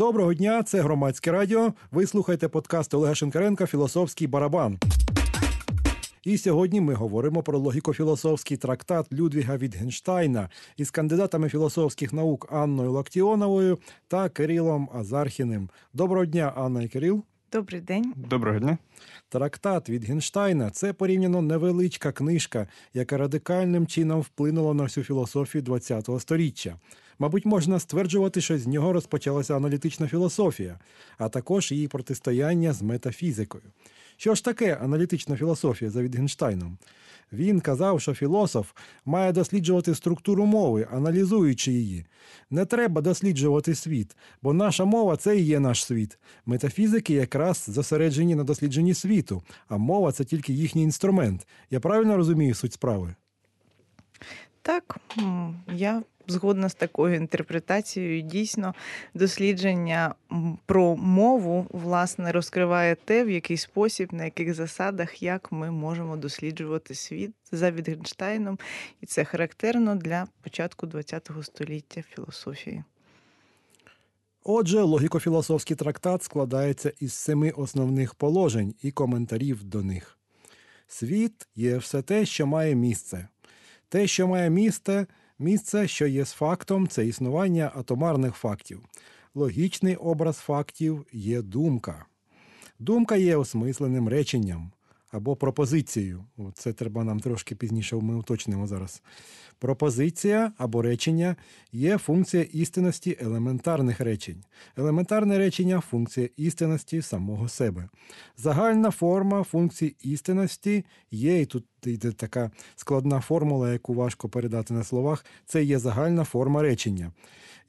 Доброго дня, це громадське радіо. Ви слухаєте подкаст Олега Шенкаренка Філософський барабан. І сьогодні ми говоримо про логіко-філософський трактат Людвіга Вітгенштайна із кандидатами філософських наук Анною Лактіоновою та Кирилом Азархіним. Доброго дня, Анна і Кирил. Добрий день. Доброго дня. Трактат від Генштайна це порівняно невеличка книжка, яка радикальним чином вплинула на всю філософію ХХ століття. Мабуть, можна стверджувати, що з нього розпочалася аналітична філософія, а також її протистояння з метафізикою. Що ж таке аналітична філософія за Вітгенштайном? Він казав, що філософ має досліджувати структуру мови, аналізуючи її. Не треба досліджувати світ, бо наша мова це і є наш світ. Метафізики якраз зосереджені на дослідженні світу, а мова це тільки їхній інструмент. Я правильно розумію суть справи? Так, я згодна з такою інтерпретацією. Дійсно, дослідження про мову власне розкриває те, в який спосіб, на яких засадах, як ми можемо досліджувати світ за Вітгенштайном, і це характерно для початку ХХ століття філософії. Отже, логіко-філософський трактат складається із семи основних положень і коментарів до них. Світ є все те, що має місце. Те, що має місце, Місце, що є з фактом, це існування атомарних фактів. Логічний образ фактів є думка. Думка є осмисленим реченням або пропозицією. Це треба нам трошки пізніше ми уточнимо зараз. Пропозиція або речення є функція істинності елементарних речень. Елементарне речення функція істинності самого себе. Загальна форма функції істинності є, і тут йде така складна формула, яку важко передати на словах, це є загальна форма речення.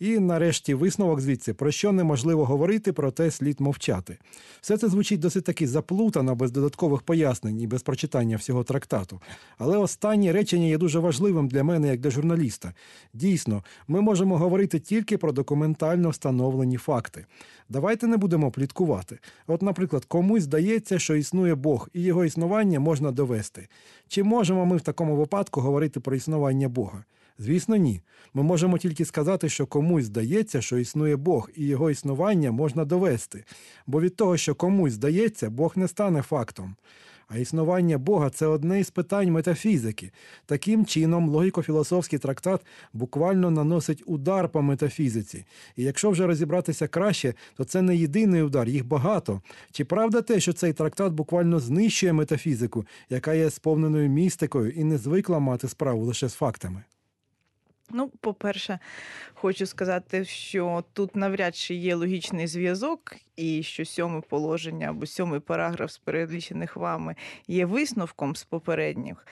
І нарешті висновок звідси, про що неможливо говорити, про те слід мовчати. Все це звучить досить таки заплутано, без додаткових пояснень і без прочитання всього трактату. Але останнє речення є дуже важливим для мене, як для журналіста. Дійсно, ми можемо говорити тільки про документально встановлені факти. Давайте не будемо пліткувати. От, наприклад, комусь здається, що існує Бог, і його існування можна довести. Чи можемо ми в такому випадку говорити про існування Бога? Звісно, ні. Ми можемо тільки сказати, що комусь здається, що існує Бог, і його існування можна довести. Бо від того, що комусь здається, Бог не стане фактом. А існування Бога це одне із питань метафізики. Таким чином, логіко-філософський трактат буквально наносить удар по метафізиці. І якщо вже розібратися краще, то це не єдиний удар, їх багато. Чи правда те, що цей трактат буквально знищує метафізику, яка є сповненою містикою і не звикла мати справу лише з фактами? Ну, по-перше, хочу сказати, що тут навряд чи є логічний зв'язок, і що сьоме положення або сьомий параграф з перелічених вами є висновком з попередніх.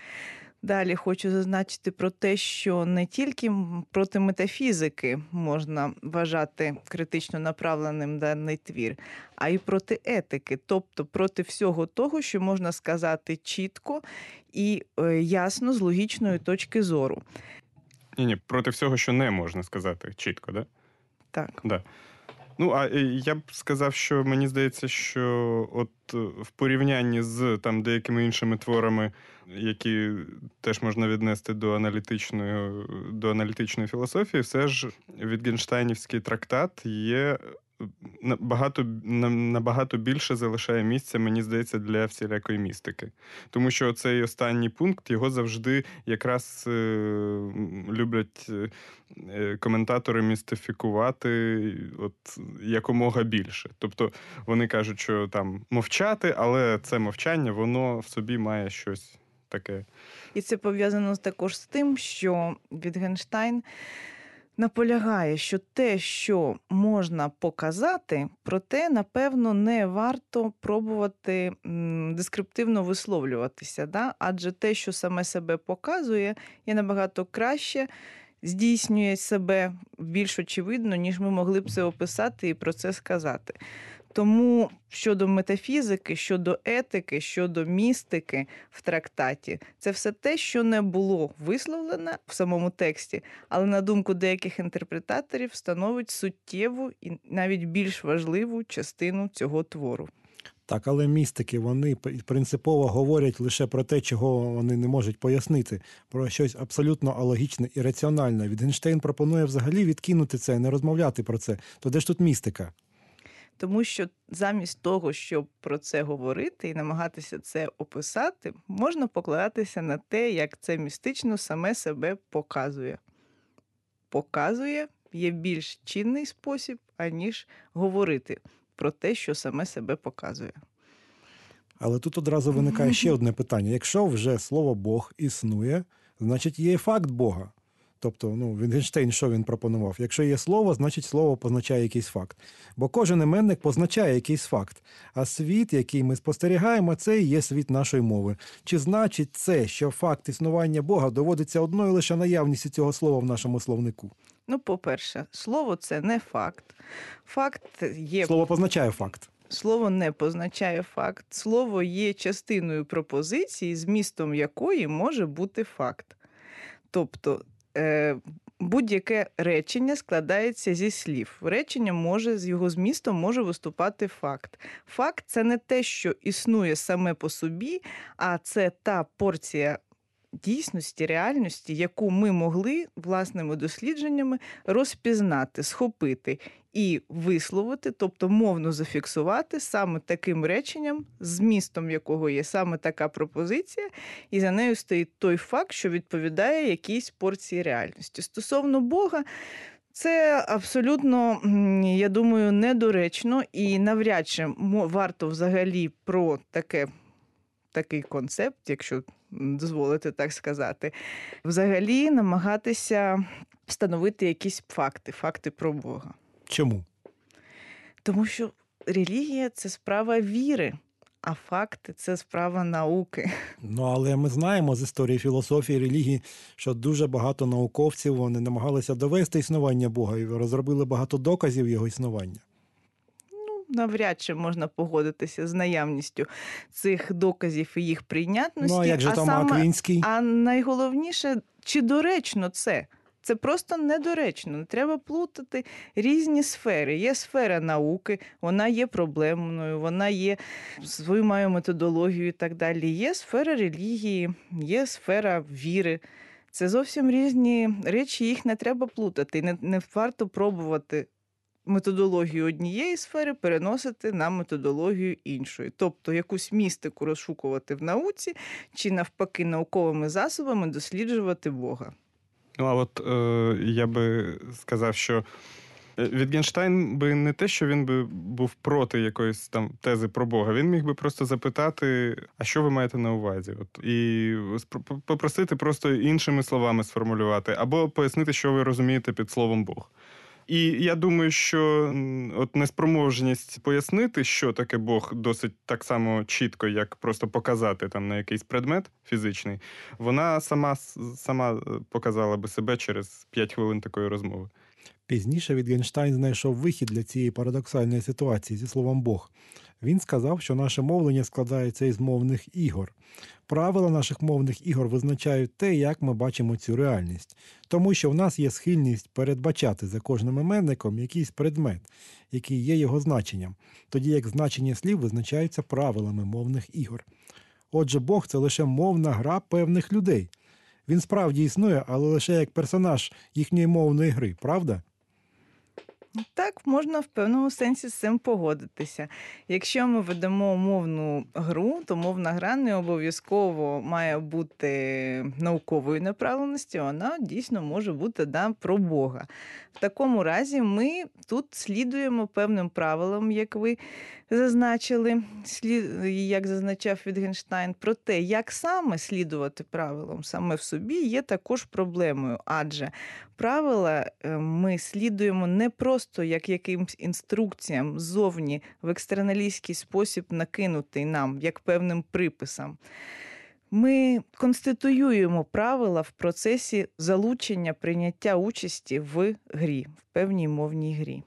Далі хочу зазначити про те, що не тільки проти метафізики можна вважати критично направленим даний твір, а й проти етики, тобто проти всього того, що можна сказати чітко і е, ясно з логічної точки зору. Ні, ні, проти всього, що не можна сказати чітко, да? Так. Да. Ну, а е, я б сказав, що мені здається, що от е, в порівнянні з там деякими іншими творами, які теж можна віднести до аналітичної до аналітичної філософії, все ж Вітгенштайнівський трактат є набагато набагато більше залишає місця, мені здається, для всілякої містики. Тому що цей останній пункт його завжди якраз е, люблять е, коментатори містифікувати от якомога більше. Тобто вони кажуть, що там мовчати, але це мовчання, воно в собі має щось таке. І це пов'язано також з тим, що Вітгенштайн наполягає, що те, що можна показати, проте, напевно, не варто пробувати дескриптивно висловлюватися. Да? Адже те, що саме себе показує, є набагато краще. Здійснює себе більш очевидно, ніж ми могли б це описати і про це сказати. Тому щодо метафізики, щодо етики, щодо містики в трактаті, це все те, що не було висловлено в самому тексті, але на думку деяких інтерпретаторів становить суттєву і навіть більш важливу частину цього твору. Так, але містики вони принципово говорять лише про те, чого вони не можуть пояснити, про щось абсолютно алогічне і раціональне. Відгенштейн пропонує взагалі відкинути це, не розмовляти про це. То де ж тут містика? Тому що замість того, щоб про це говорити і намагатися це описати, можна покладатися на те, як це містично саме себе показує. Показує є більш чинний спосіб, аніж говорити про те, що саме себе показує. Але тут одразу виникає ще одне питання: якщо вже слово Бог існує, значить є і факт Бога. Тобто, ну, Вінгенштейн, що він пропонував? Якщо є слово, значить слово позначає якийсь факт. Бо кожен іменник позначає якийсь факт. А світ, який ми спостерігаємо, це і є світ нашої мови. Чи значить це, що факт існування Бога доводиться одною лише наявністю цього слова в нашому словнику? Ну, по-перше, слово це не факт. Факт є Слово позначає факт. Слово не позначає факт. Слово є частиною пропозиції, змістом якої може бути факт. Тобто будь-яке речення складається зі слів. Речення може з його змістом може виступати факт. Факт це не те, що існує саме по собі, а це та порція. Дійсності, реальності, яку ми могли власними дослідженнями розпізнати, схопити і висловити, тобто мовно зафіксувати саме таким реченням, змістом якого є саме така пропозиція, і за нею стоїть той факт, що відповідає якійсь порції реальності. Стосовно Бога, це абсолютно, я думаю, недоречно і навряд чи варто взагалі про таке. Такий концепт, якщо дозволити так сказати, взагалі намагатися встановити якісь факти, факти про Бога. Чому? Тому що релігія це справа віри, а факти це справа науки. Ну але ми знаємо з історії філософії релігії, що дуже багато науковців вони намагалися довести існування Бога і розробили багато доказів його існування. Навряд чи можна погодитися з наявністю цих доказів і їх прийнятності. Ну, а як же Тома саме, Аквінський? А найголовніше, чи доречно це? Це просто недоречно. Не треба плутати різні сфери. Є сфера науки, вона є проблемною, вона є свою має методологію і так далі. Є сфера релігії, є сфера віри. Це зовсім різні речі, їх не треба плутати. Не, не варто пробувати методологію однієї сфери переносити на методологію іншої. Тобто якусь містику розшукувати в науці чи навпаки науковими засобами досліджувати Бога. Ну, а от е, я би сказав, що Вітгенштайн би не те, що він би був проти якоїсь там тези про Бога. Він міг би просто запитати, а що ви маєте на увазі? От І попросити просто іншими словами сформулювати, або пояснити, що ви розумієте під словом Бог. І я думаю, що от неспроможність пояснити, що таке Бог, досить так само чітко, як просто показати там на якийсь предмет фізичний, вона сама сама е, показала би себе через 5 хвилин такої розмови. Пізніше Вітгенштайн знайшов вихід для цієї парадоксальної ситуації зі словом Бог. Він сказав, що наше мовлення складається із мовних ігор. Правила наших мовних ігор визначають те, як ми бачимо цю реальність, тому що в нас є схильність передбачати за кожним іменником якийсь предмет, який є його значенням, тоді як значення слів визначаються правилами мовних ігор. Отже, Бог це лише мовна гра певних людей. Він справді існує, але лише як персонаж їхньої мовної гри, правда? Так, можна в певному сенсі з цим погодитися. Якщо ми ведемо мовну гру, то мовна гра не обов'язково має бути науковою направленості, вона дійсно може бути да, про Бога. В такому разі ми тут слідуємо певним правилам, як ви зазначили, як зазначав Вітгенштайн, про те, як саме слідувати правилам саме в собі, є також проблемою, адже правила е, ми слідуємо не просто як якимсь інструкціям ззовні в екстреналійський спосіб накинутий нам, як певним приписам. Ми конституюємо правила в процесі залучення прийняття участі в грі, в певній мовній грі.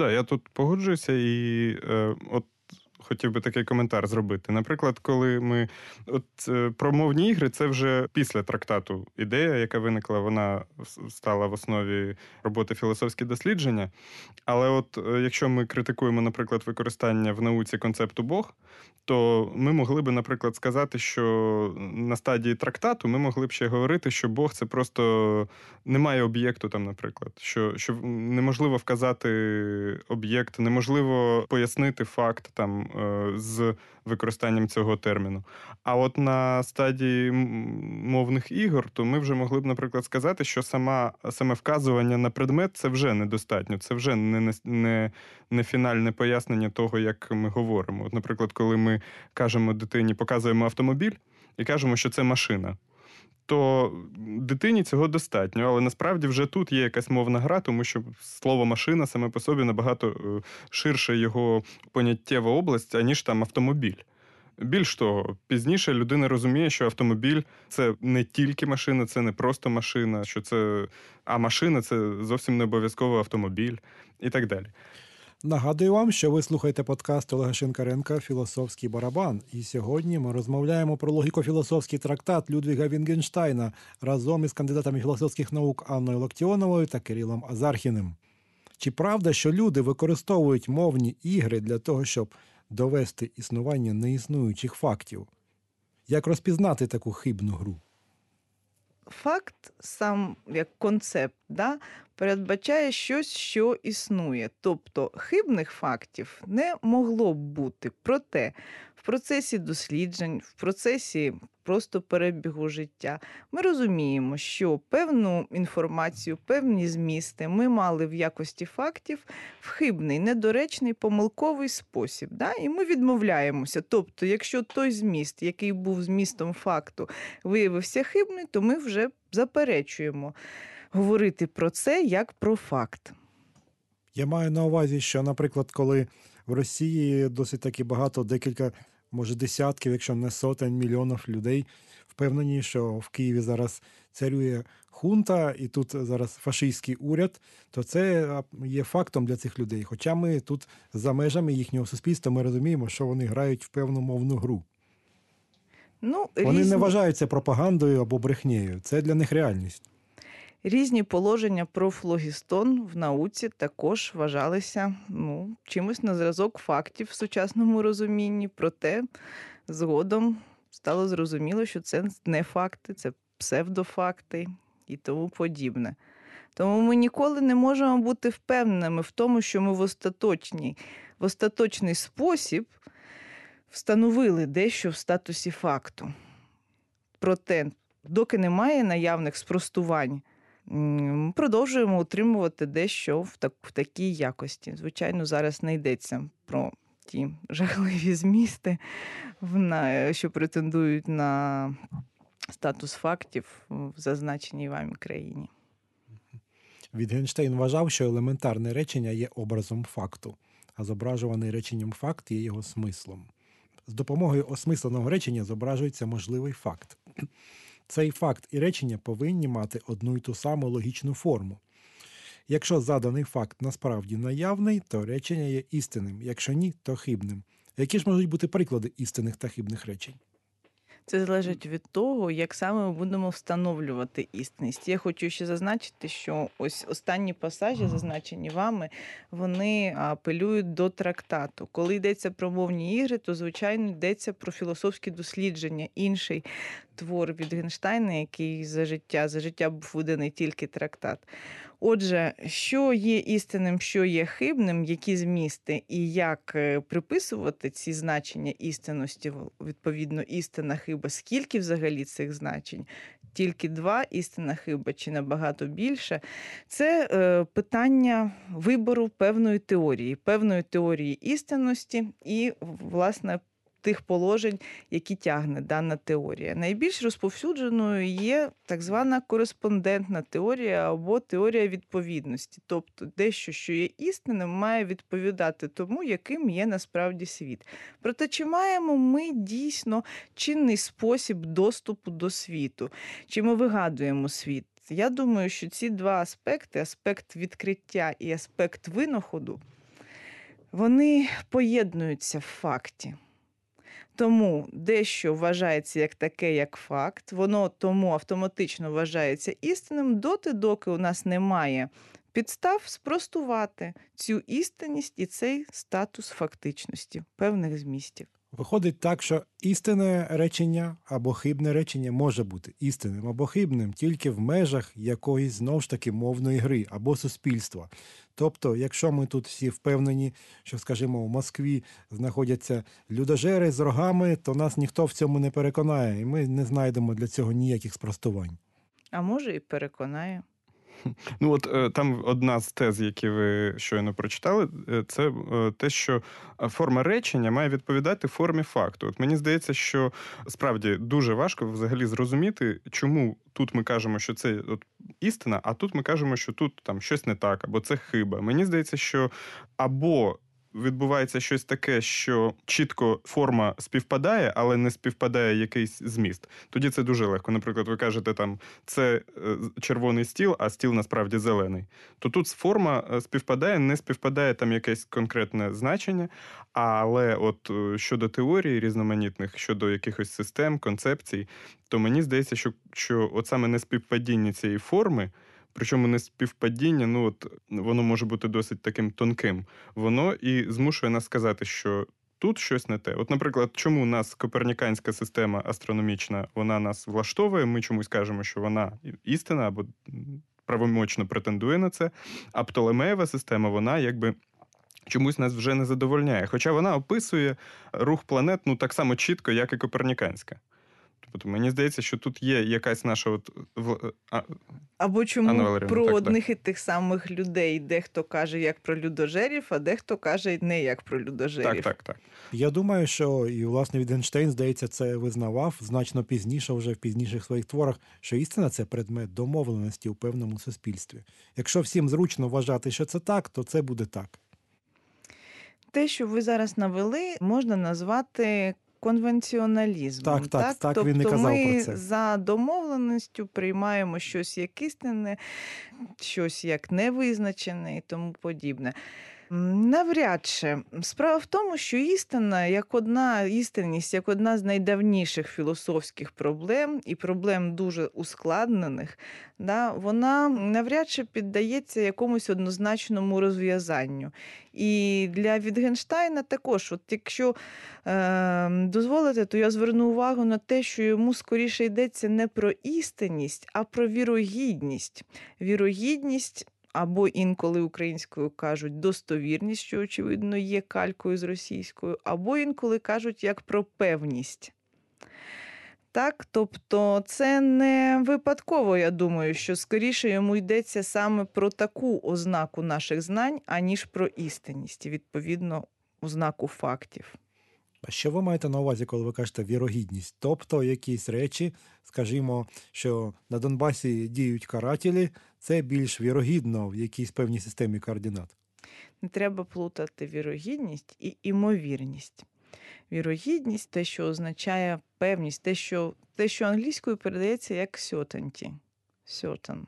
Да, я тут погоджуюся, і е, от хотів би такий коментар зробити. Наприклад, коли ми от е, про мовні ігри, це вже після трактату ідея, яка виникла, вона стала в основі роботи філософські дослідження. Але от е, якщо ми критикуємо, наприклад, використання в науці концепту Бог, то ми могли би, наприклад, сказати, що на стадії трактату ми могли б ще говорити, що Бог це просто немає об'єкту там, наприклад, що що неможливо вказати об'єкт, неможливо пояснити факт там е, з використанням цього терміну. А от на стадії мовних ігор, то ми вже могли б, наприклад, сказати, що сама саме вказування на предмет це вже недостатньо, це вже не не, не фінальне пояснення того, як ми говоримо. От, наприклад, коли ми кажемо дитині, показуємо автомобіль і кажемо, що це машина то дитині цього достатньо. Але насправді вже тут є якась мовна гра, тому що слово машина саме по собі набагато е, ширше його поняттєва область, аніж там автомобіль. Більш того, пізніше людина розуміє, що автомобіль це не тільки машина, це не просто машина, що це а машина це зовсім не обов'язково автомобіль і так далі. Нагадую вам, що ви слухаєте подкаст Олега Шинкаренка Філософський барабан. І сьогодні ми розмовляємо про логіко-філософський трактат Людвіга Вінгенштайна разом із кандидатами філософських наук Анною Локтіоновою та Кирилом Азархіним. Чи правда, що люди використовують мовні ігри для того, щоб довести існування неіснуючих фактів? Як розпізнати таку хибну гру? Факт сам як концепт да, передбачає щось, що існує. Тобто хибних фактів не могло б бути. Проте в процесі досліджень, в процесі просто перебігу життя ми розуміємо, що певну інформацію, певні змісти ми мали в якості фактів в хибний, недоречний, помилковий спосіб. Да? І ми відмовляємося. Тобто, якщо той зміст, який був змістом факту, виявився хибний, то ми вже заперечуємо говорити про це як про факт. Я маю на увазі, що, наприклад, коли в Росії досить таки багато, декілька, може, десятків, якщо не сотень мільйонів людей, впевнені, що в Києві зараз царює хунта, і тут зараз фашистський уряд, то це є фактом для цих людей. Хоча ми тут за межами їхнього суспільства ми розуміємо, що вони грають в певну мовну гру. Ну, Вони різні... не вважають це пропагандою або брехнею. Це для них реальність. Різні положення про флогістон в науці також вважалися ну, чимось на зразок фактів в сучасному розумінні, проте згодом стало зрозуміло, що це не факти, це псевдофакти і тому подібне. Тому ми ніколи не можемо бути впевненими в тому, що ми в остаточній, в остаточний спосіб встановили дещо в статусі факту. Проте, доки немає наявних спростувань продовжуємо утримувати дещо в так, в такій якості. Звичайно, зараз не йдеться про ті жахливі змісти, що претендують на статус фактів в зазначеній вами країні. Вітгенштейн вважав, що елементарне речення є образом факту, а зображуваний реченням факт є його смислом. З допомогою осмисленого речення зображується можливий факт. Цей факт і речення повинні мати одну й ту саму логічну форму. Якщо заданий факт насправді наявний, то речення є істинним, якщо ні, то хибним. Які ж можуть бути приклади істинних та хибних речень? Це залежить від того, як саме ми будемо встановлювати істинність. Я хочу ще зазначити, що ось останні пасажі, зазначені вами, вони апелюють до трактату. Коли йдеться про мовні ігри, то звичайно йдеться про філософські дослідження. Інший твор від Генштайна, який за життя за життя був виданий тільки трактат. Отже, що є істинним, що є хибним, які змісти і як е, приписувати ці значення істинності, відповідно, істина хиба, скільки взагалі цих значень? Тільки два істина хиба чи набагато більше, це е, питання вибору певної теорії, певної теорії істинності і, власне, тих положень, які тягне дана теорія. Найбільш розповсюдженою є так звана кореспондентна теорія або теорія відповідності, тобто дещо, що є істинним, має відповідати тому, яким є насправді світ. Проте, чи маємо ми дійсно чинний спосіб доступу до світу? Чи ми вигадуємо світ? Я думаю, що ці два аспекти аспект відкриття і аспект винаходу вони поєднуються в факті. Тому дещо вважається як таке, як факт, воно тому автоматично вважається істинним, доти, доки у нас немає підстав спростувати цю істинність і цей статус фактичності певних змістів. Виходить так, що істинне речення або хибне речення може бути істинним або хибним тільки в межах якоїсь знову ж таки мовної гри або суспільства. Тобто, якщо ми тут всі впевнені, що, скажімо, в Москві знаходяться людожери з рогами, то нас ніхто в цьому не переконає, і ми не знайдемо для цього ніяких спростувань. А може і переконає. Ну, от е, там одна з тез, які ви щойно прочитали, е, це е, те, що форма речення має відповідати формі факту. От мені здається, що справді дуже важко взагалі зрозуміти, чому тут ми кажемо, що це от істина, а тут ми кажемо, що тут там щось не так, або це хиба. Мені здається, що або відбувається щось таке, що чітко форма співпадає, але не співпадає якийсь зміст. Тоді це дуже легко. Наприклад, ви кажете, там це е, червоний стіл, а стіл насправді зелений. То тут форма е, співпадає, не співпадає там якесь конкретне значення. Але от е, щодо теорії різноманітних, щодо якихось систем, концепцій, то мені здається, що що от саме неспівпадіння цієї форми. Причому не співпадіння, ну от воно може бути досить таким тонким. Воно і змушує нас сказати, що тут щось не те. От, наприклад, чому нас коперніканська система астрономічна вона нас влаштовує? Ми чомусь кажемо, що вона істина або правомочно претендує на це. А Птолемеєва система, вона якби. Чомусь нас вже не задовольняє, хоча вона описує рух планет ну так само чітко, як і коперніканська. Тобто мені здається, що тут є якась наша от а, або чому про так, одних так. і тих самих людей дехто каже як про людожерів, а дехто каже не як про людожерів. Так, так, так. Я думаю, що і власне Відгенштейн, здається, це визнавав значно пізніше, вже в пізніших своїх творах, що істина це предмет домовленості у певному суспільстві. Якщо всім зручно вважати, що це так, то це буде так. Те, що ви зараз навели, можна назвати конвенціоналізмом. Так, так, так, так тобто він не казав ми про це. за домовленістю приймаємо щось як істинне, щось як невизначене і тому подібне. Навряд чи справа в тому, що істина, як одна істинність, як одна з найдавніших філософських проблем і проблем дуже ускладнених, да, вона навряд чи піддається якомусь однозначному розв'язанню. І для Вітгенштайна також, от якщо е, дозволите, то я зверну увагу на те, що йому скоріше йдеться не про істинність, а про вірогідність. Вірогідність або інколи українською кажуть достовірність, що, очевидно, є калькою з російською, або інколи кажуть як про певність. Так, тобто це не випадково, я думаю, що скоріше йому йдеться саме про таку ознаку наших знань, аніж про істинність, відповідно, ознаку фактів. А що ви маєте на увазі, коли ви кажете вірогідність? Тобто якісь речі, скажімо, що на Донбасі діють карателі, це більш вірогідно в якійсь певній системі координат? Не треба плутати вірогідність і імовірність. Вірогідність те, що означає певність, те, що те, що англійською передається як certainty. Certain.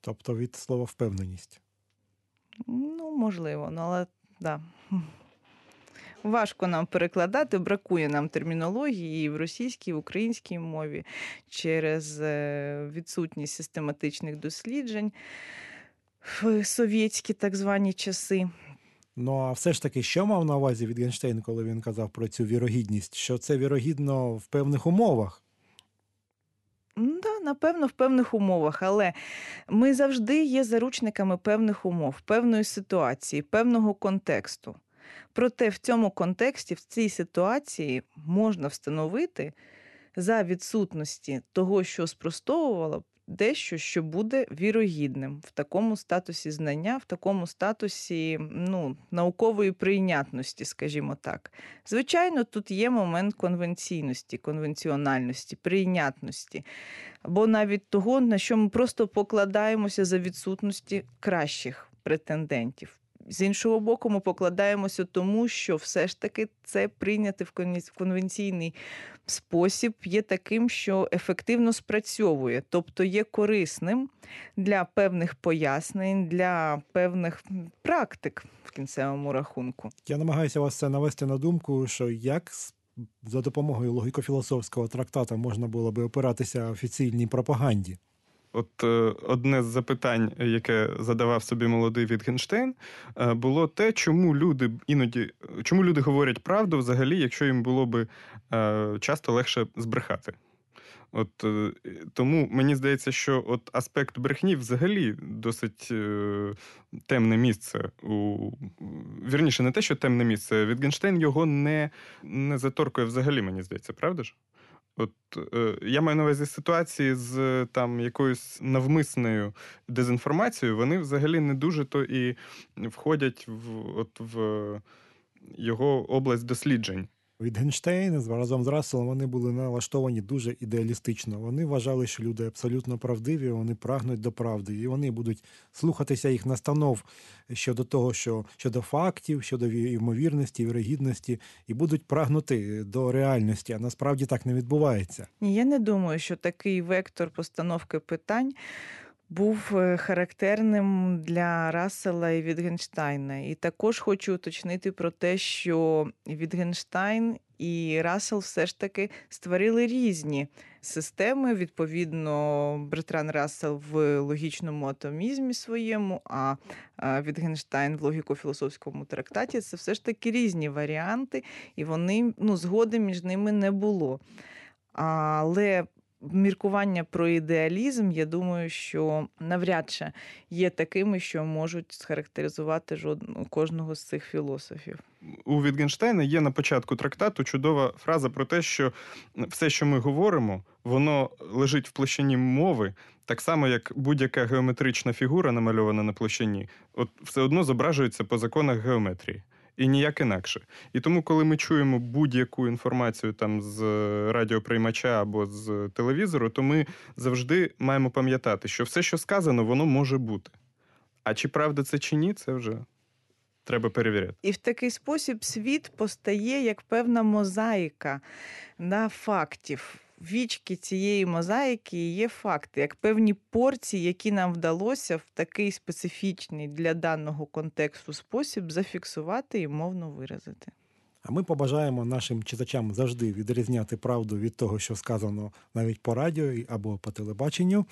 Тобто від слова впевненість. Ну, можливо, ну, але так. Да. Важко нам перекладати, бракує нам термінології і в російській, і в українській мові через е, відсутність систематичних досліджень в совєтські так звані часи. Ну а все ж таки, що мав на увазі Вітгенштейн, коли він казав про цю вірогідність? Що це вірогідно в певних умовах? Да, напевно, в певних умовах, але ми завжди є заручниками певних умов, певної ситуації, певного контексту. Проте в цьому контексті, в цій ситуації можна встановити за відсутності того, що спростовувало б, дещо, що буде вірогідним в такому статусі знання, в такому статусі ну, наукової прийнятності, скажімо так. Звичайно, тут є момент конвенційності, конвенціональності, прийнятності, або навіть того, на що ми просто покладаємося за відсутності кращих претендентів з іншого боку, ми покладаємося тому, що все ж таки це прийняти в конвен- конвенційний спосіб є таким, що ефективно спрацьовує, тобто є корисним для певних пояснень, для певних практик в кінцевому рахунку. Я намагаюся вас це навести на думку, що як за допомогою логіко-філософського трактата можна було би опиратися офіційній пропаганді. От е, одне з запитань, яке задавав собі молодий Вітгенштейн, е, було те, чому люди іноді чому люди говорять правду взагалі, якщо їм було би е, часто легше збрехати. От тому мені здається, що от аспект брехні взагалі досить е, темне місце у вірніше, не те, що темне місце. Вітгенштейн його не, не заторкує взагалі, мені здається, правда ж? От е, я маю на увазі ситуації з е, там якоюсь навмисною дезінформацією, вони взагалі не дуже то і входять в, от, в його область досліджень. Вітгенштейн разом з Расселом вони були налаштовані дуже ідеалістично. Вони вважали, що люди абсолютно правдиві, вони прагнуть до правди, і вони будуть слухатися їх настанов щодо того, що щодо фактів, щодо ймовірності, вірогідності, і будуть прагнути до реальності. А насправді так не відбувається. Ні, я не думаю, що такий вектор постановки питань був е, характерним для Рассела і Вітгенштайна. І також хочу уточнити про те, що Вітгенштайн і Рассел все ж таки створили різні системи. Відповідно, Бертран Рассел в логічному атомізмі своєму, а Вітгенштайн в логіко-філософському трактаті це все ж таки різні варіанти, і вони ну, згоди між ними не було. Але міркування про ідеалізм, я думаю, що навряд чи є такими, що можуть схарактеризувати жодного кожного з цих філософів. У Вітгенштейна є на початку трактату чудова фраза про те, що все, що ми говоримо, воно лежить в площині мови, так само, як будь-яка геометрична фігура, намальована на площині, от все одно зображується по законах геометрії. І ніяк інакше. І тому, коли ми чуємо будь-яку інформацію там з радіоприймача або з телевізору, то ми завжди маємо пам'ятати, що все, що сказано, воно може бути. А чи правда це чи ні, це вже треба перевіряти. І в такий спосіб світ постає як певна мозаїка на фактів. Вічки цієї мозаїки є факти, як певні порції, які нам вдалося в такий специфічний для даного контексту спосіб зафіксувати і мовно виразити. А ми побажаємо нашим читачам завжди відрізняти правду від того, що сказано навіть по радіо або по телебаченню.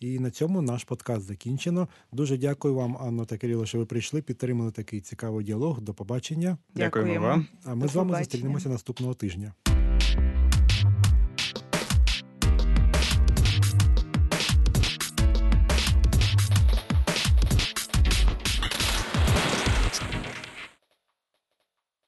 І на цьому наш подкаст закінчено. Дуже дякую вам, Анно та Кирило, що ви прийшли, підтримали такий цікавий діалог. До побачення. Дякуємо Дякуємо. вам. А ми До з вами побачення. зустрінемося наступного тижня.